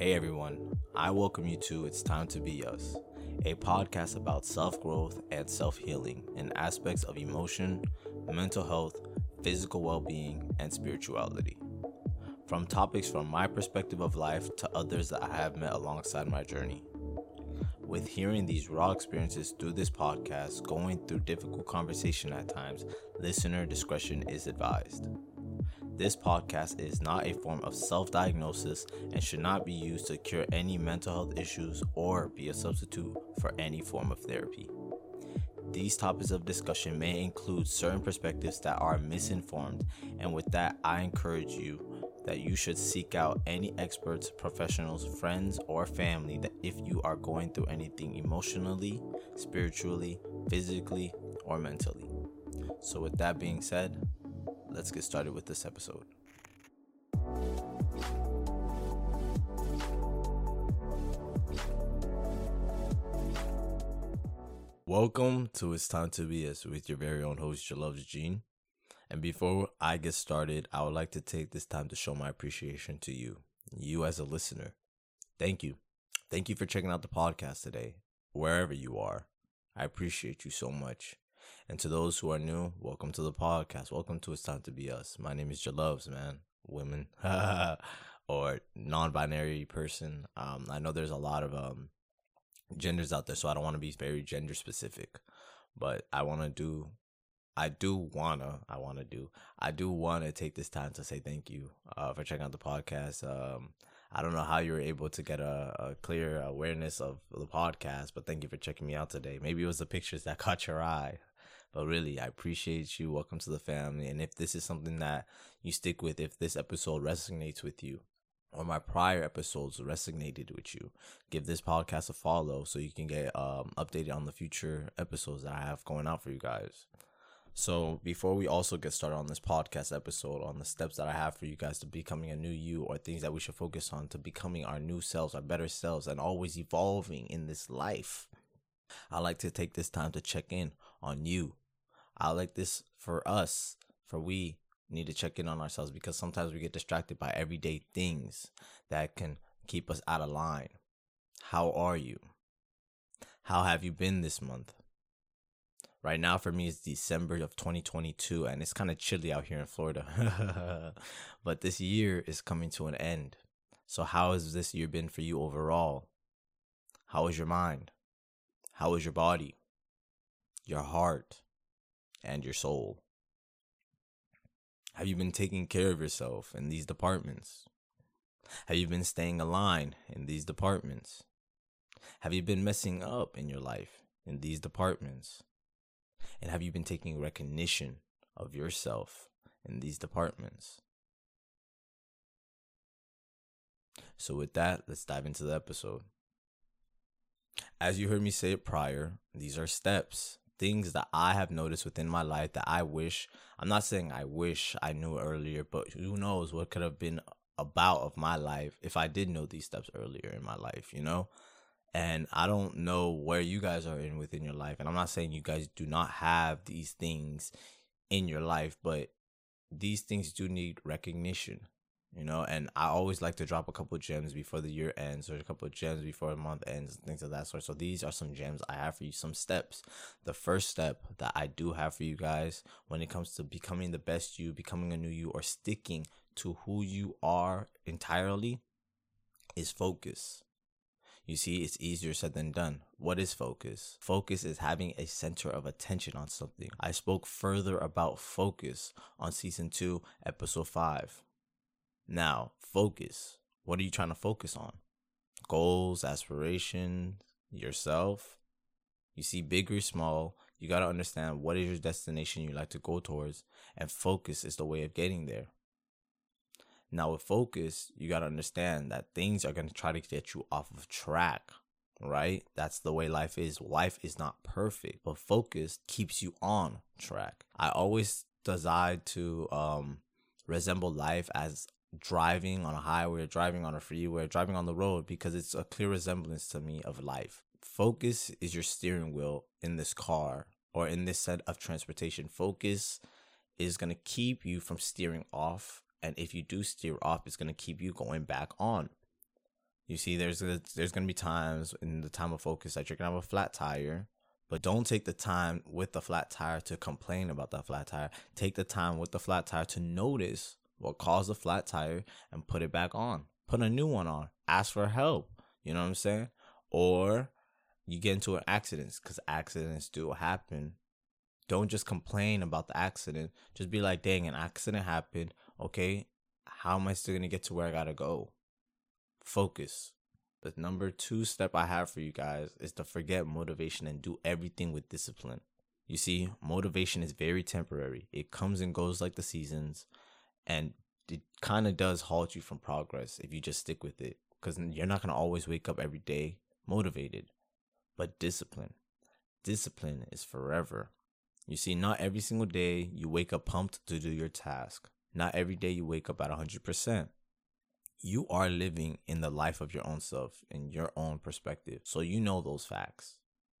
Hey everyone, I welcome you to It's Time to Be Us, a podcast about self growth and self healing in aspects of emotion, mental health, physical well being, and spirituality. From topics from my perspective of life to others that I have met alongside my journey. With hearing these raw experiences through this podcast, going through difficult conversation at times, listener discretion is advised. This podcast is not a form of self diagnosis and should not be used to cure any mental health issues or be a substitute for any form of therapy. These topics of discussion may include certain perspectives that are misinformed, and with that, I encourage you that you should seek out any experts, professionals, friends, or family that if you are going through anything emotionally, spiritually, physically, or mentally. So, with that being said, let's get started with this episode. Welcome to It's Time to Be Us with your very own host, Your Loves Gene. And before I get started, I would like to take this time to show my appreciation to you, you as a listener. Thank you. Thank you for checking out the podcast today, wherever you are. I appreciate you so much. And to those who are new, welcome to the podcast. Welcome to It's Time to Be Us. My name is Jaloves, man. Women or non-binary person. Um, I know there's a lot of um genders out there, so I don't want to be very gender specific. But I want to do I do wanna, I wanna do, I do wanna take this time to say thank you uh, for checking out the podcast. Um, I don't know how you were able to get a, a, clear awareness of the podcast, but thank you for checking me out today. Maybe it was the pictures that caught your eye. But really, I appreciate you. Welcome to the family. And if this is something that you stick with, if this episode resonates with you, or my prior episodes resonated with you, give this podcast a follow so you can get um, updated on the future episodes that I have going out for you guys. So, before we also get started on this podcast episode on the steps that I have for you guys to becoming a new you or things that we should focus on to becoming our new selves, our better selves, and always evolving in this life, I like to take this time to check in on you. I like this for us, for we need to check in on ourselves because sometimes we get distracted by everyday things that can keep us out of line. How are you? How have you been this month? Right now, for me, it's December of 2022, and it's kind of chilly out here in Florida. but this year is coming to an end. So, how has this year been for you overall? How is your mind? How is your body? Your heart? And your soul? Have you been taking care of yourself in these departments? Have you been staying aligned in these departments? Have you been messing up in your life in these departments? And have you been taking recognition of yourself in these departments? So, with that, let's dive into the episode. As you heard me say it prior, these are steps things that I have noticed within my life that I wish I'm not saying I wish I knew earlier, but who knows what could have been about of my life if I did know these steps earlier in my life, you know? And I don't know where you guys are in within your life. And I'm not saying you guys do not have these things in your life, but these things do need recognition you know and i always like to drop a couple gems before the year ends or a couple gems before a month ends things of that sort so these are some gems i have for you some steps the first step that i do have for you guys when it comes to becoming the best you becoming a new you or sticking to who you are entirely is focus you see, it's easier said than done. What is focus? Focus is having a center of attention on something. I spoke further about focus on season 2, episode 5. Now, focus. What are you trying to focus on? Goals, aspirations, yourself. You see, big or small, you got to understand what is your destination you like to go towards, and focus is the way of getting there. Now, with focus, you got to understand that things are going to try to get you off of track, right? That's the way life is. Life is not perfect, but focus keeps you on track. I always decide to um, resemble life as driving on a highway, driving on a freeway, driving on the road because it's a clear resemblance to me of life. Focus is your steering wheel in this car or in this set of transportation. Focus is going to keep you from steering off. And if you do steer off, it's going to keep you going back on. You see, there's a, there's gonna be times in the time of focus that you're gonna have a flat tire, but don't take the time with the flat tire to complain about that flat tire. Take the time with the flat tire to notice what caused the flat tire and put it back on. Put a new one on. Ask for help. You know what I'm saying? Or you get into an accident because accidents do happen. Don't just complain about the accident. Just be like, dang, an accident happened. Okay, how am I still gonna get to where I gotta go? Focus. The number two step I have for you guys is to forget motivation and do everything with discipline. You see, motivation is very temporary. It comes and goes like the seasons, and it kind of does halt you from progress if you just stick with it. Because you're not going to always wake up every day motivated. But discipline, discipline is forever. You see, not every single day you wake up pumped to do your task. Not every day you wake up at 100%. You are living in the life of your own self, in your own perspective. So you know those facts.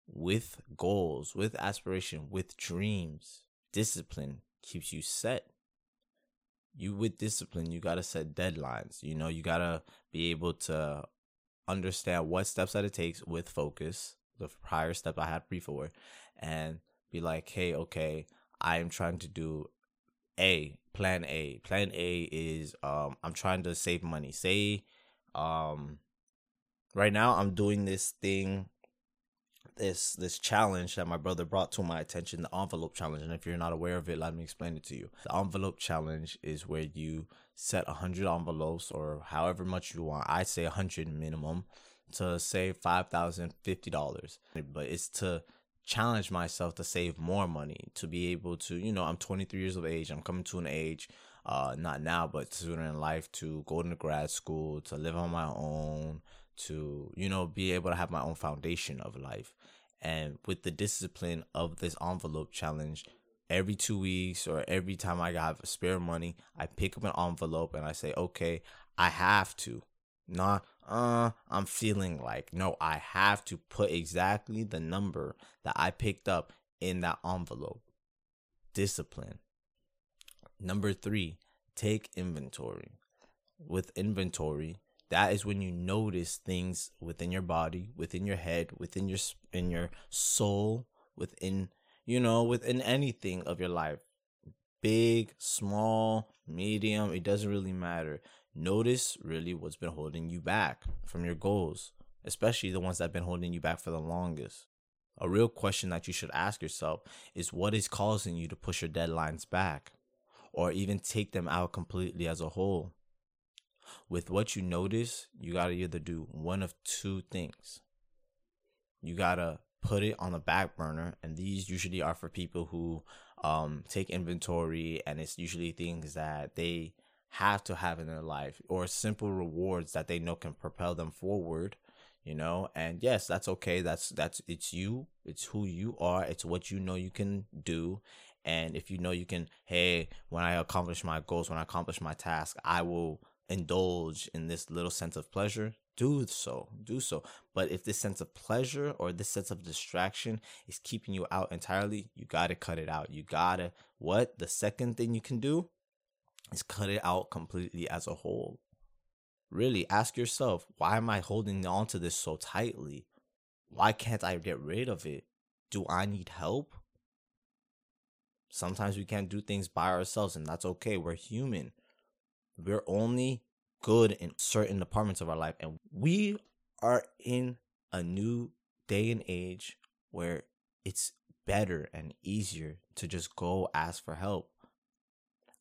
With goals, with aspiration, with dreams, discipline keeps you set. You with discipline, you got to set deadlines. You know, you got to be able to understand what steps that it takes with focus, the prior step I had before, and be like, hey, okay, I am trying to do A, plan A. Plan A is um I'm trying to save money. Say um right now I'm doing this thing this this challenge that my brother brought to my attention, the envelope challenge. And if you're not aware of it, let me explain it to you. The envelope challenge is where you set a hundred envelopes or however much you want. I say a hundred minimum to save five thousand fifty dollars. But it's to challenge myself to save more money, to be able to, you know, I'm 23 years of age. I'm coming to an age, uh, not now, but sooner in life to go into grad school, to live on my own, to, you know, be able to have my own foundation of life. And with the discipline of this envelope challenge, every two weeks or every time I have spare money, I pick up an envelope and I say, okay, I have to. Not, uh, I'm feeling like. No, I have to put exactly the number that I picked up in that envelope. Discipline. Number three, take inventory. With inventory, that is when you notice things within your body, within your head, within your in your soul, within you know, within anything of your life. Big, small, medium, it doesn't really matter. Notice really what's been holding you back from your goals, especially the ones that have been holding you back for the longest. A real question that you should ask yourself is what is causing you to push your deadlines back or even take them out completely as a whole? With what you notice, you got to either do one of two things. You got to put it on the back burner, and these usually are for people who um, take inventory, and it's usually things that they have to have in their life or simple rewards that they know can propel them forward you know? And yes that's okay. That's that's it's you. It's who you are. It's what you know you can do. And if you know you can hey when i accomplish my goals when i accomplish my task i will indulge in this little sense of pleasure do so do so but if this sense of pleasure or this sense of distraction is keeping you out entirely you got to cut it out you got to what the second thing you can do is cut it out completely as a whole. Really ask yourself, why am I holding on to this so tightly? Why can't I get rid of it? Do I need help? Sometimes we can't do things by ourselves, and that's okay. We're human. We're only good in certain departments of our life, and we are in a new day and age where it's better and easier to just go ask for help.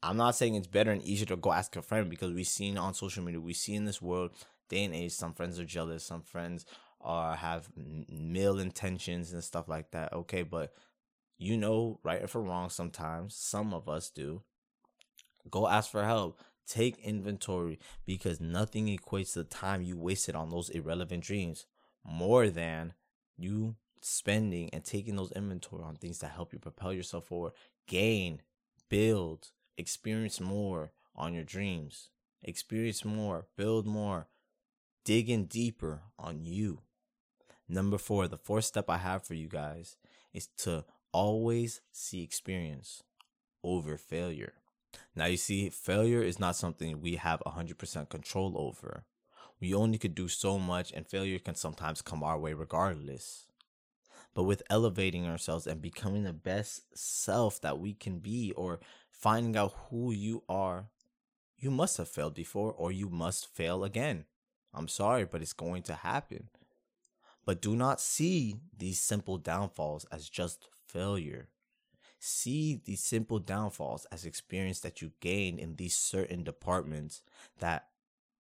I'm not saying it's better and easier to go ask a friend because we've seen on social media, we see in this world, day and age, some friends are jealous, some friends are have male intentions and stuff like that. Okay, but you know, right or wrong, sometimes some of us do. Go ask for help. Take inventory because nothing equates the time you wasted on those irrelevant dreams more than you spending and taking those inventory on things that help you propel yourself forward, gain, build, experience more on your dreams, experience more, build more, dig in deeper on you. Number four, the fourth step I have for you guys is to always see experience over failure. Now, you see, failure is not something we have 100% control over. We only could do so much, and failure can sometimes come our way regardless. But with elevating ourselves and becoming the best self that we can be, or finding out who you are, you must have failed before, or you must fail again. I'm sorry, but it's going to happen. But do not see these simple downfalls as just failure. See these simple downfalls as experience that you gain in these certain departments that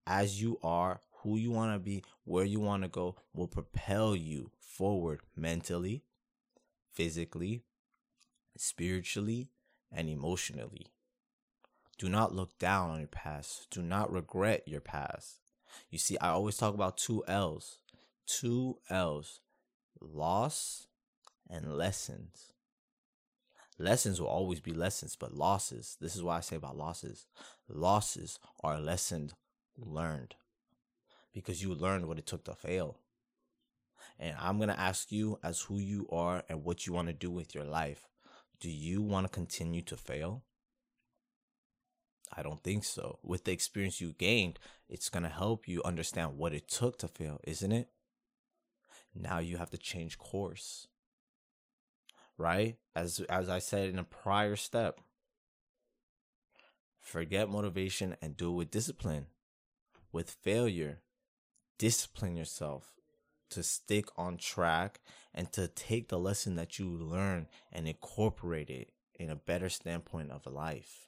as you are, who you want to be, where you want to go, will propel you forward mentally, physically, spiritually, and emotionally. Do not look down on your past. Do not regret your past. You see, I always talk about two L's. Two L's loss and lessons. Lessons will always be lessons, but losses, this is why I say about losses. Losses are lessons learned because you learned what it took to fail. And I'm going to ask you as who you are and what you want to do with your life. Do you want to continue to fail? I don't think so. With the experience you gained, it's going to help you understand what it took to fail, isn't it? Now you have to change course. Right? As as I said in a prior step, forget motivation and do it with discipline. With failure, discipline yourself to stick on track and to take the lesson that you learn and incorporate it in a better standpoint of life.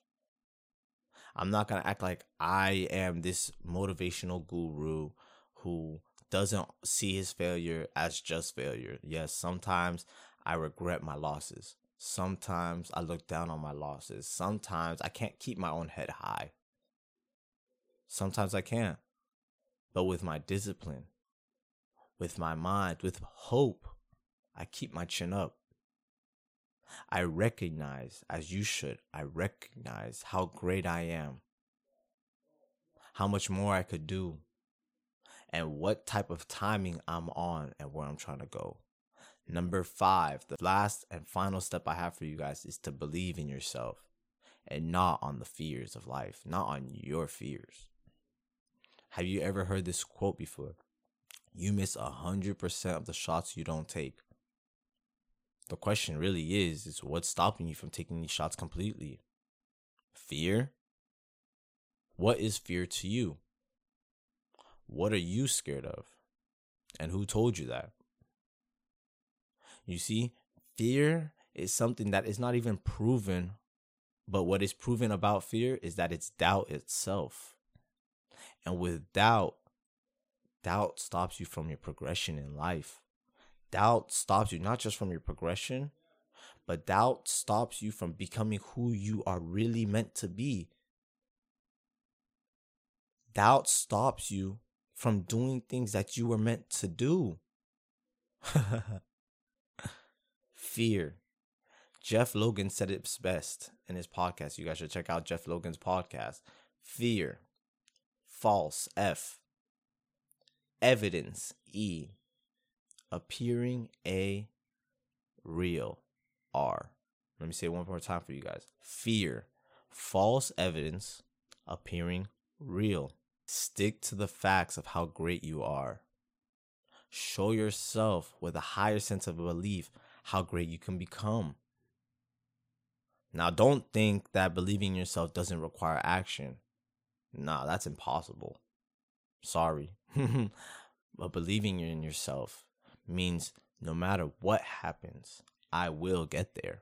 I'm not going to act like I am this motivational guru who doesn't see his failure as just failure. Yes, sometimes I regret my losses. Sometimes I look down on my losses. Sometimes I can't keep my own head high. Sometimes I can't. But with my discipline, with my mind, with hope, I keep my chin up. I recognize, as you should, I recognize how great I am, how much more I could do, and what type of timing I'm on and where I'm trying to go. Number five, the last and final step I have for you guys is to believe in yourself and not on the fears of life, not on your fears. Have you ever heard this quote before? You miss a hundred percent of the shots you don't take. The question really is, is what's stopping you from taking these shots completely? Fear? What is fear to you? What are you scared of? And who told you that? You see, fear is something that is not even proven, but what is proven about fear is that it's doubt itself. And with doubt, doubt stops you from your progression in life. Doubt stops you not just from your progression, but doubt stops you from becoming who you are really meant to be. Doubt stops you from doing things that you were meant to do. Fear. Jeff Logan said it best in his podcast. You guys should check out Jeff Logan's podcast. Fear false F evidence E appearing A real R. Let me say it one more time for you guys. Fear false evidence appearing real. Stick to the facts of how great you are. Show yourself with a higher sense of belief how great you can become. Now, don't think that believing yourself doesn't require action. Nah, that's impossible. Sorry. but believing in yourself means no matter what happens, I will get there.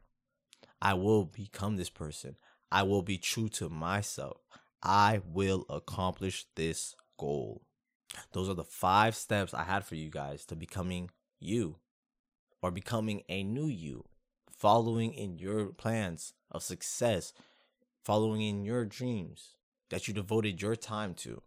I will become this person. I will be true to myself. I will accomplish this goal. Those are the five steps I had for you guys to becoming you or becoming a new you, following in your plans of success, following in your dreams that you devoted your time to.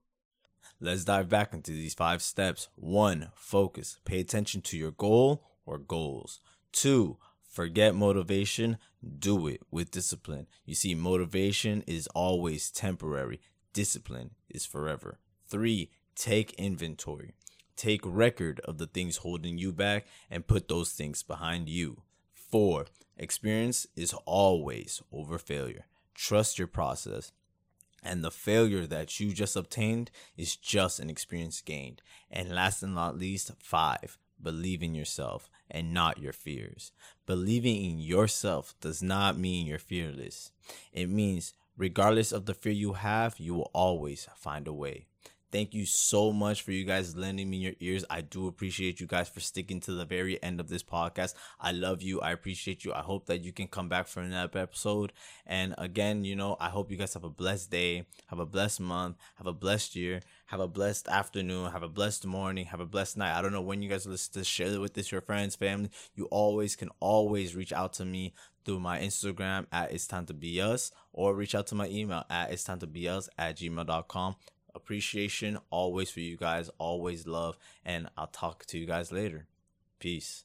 Let's dive back into these five steps. One, focus. Pay attention to your goal or goals. Two, forget motivation. Do it with discipline. You see, motivation is always temporary, discipline is forever. Three, take inventory. Take record of the things holding you back and put those things behind you. Four, experience is always over failure. Trust your process And the failure that you just obtained is just an experience gained. And last and not least, five, believe in yourself and not your fears. Believing in yourself does not mean you're fearless. It means regardless of the fear you have, you will always find a way. Thank you so much for you guys lending me your ears. I do appreciate you guys for sticking to the very end of this podcast. I love you. I appreciate you. I hope that you can come back for another episode. And again, you know, I hope you guys have a blessed day, have a blessed month, have a blessed year, have a blessed afternoon, have a blessed morning, have a blessed night. I don't know when you guys listen to share it with this your friends, family. You always can always reach out to me through my Instagram at it's time to be us or reach out to my email at it's time to be us at gmail.com appreciation always for you guys, always love, and I'll talk to you guys later. Peace.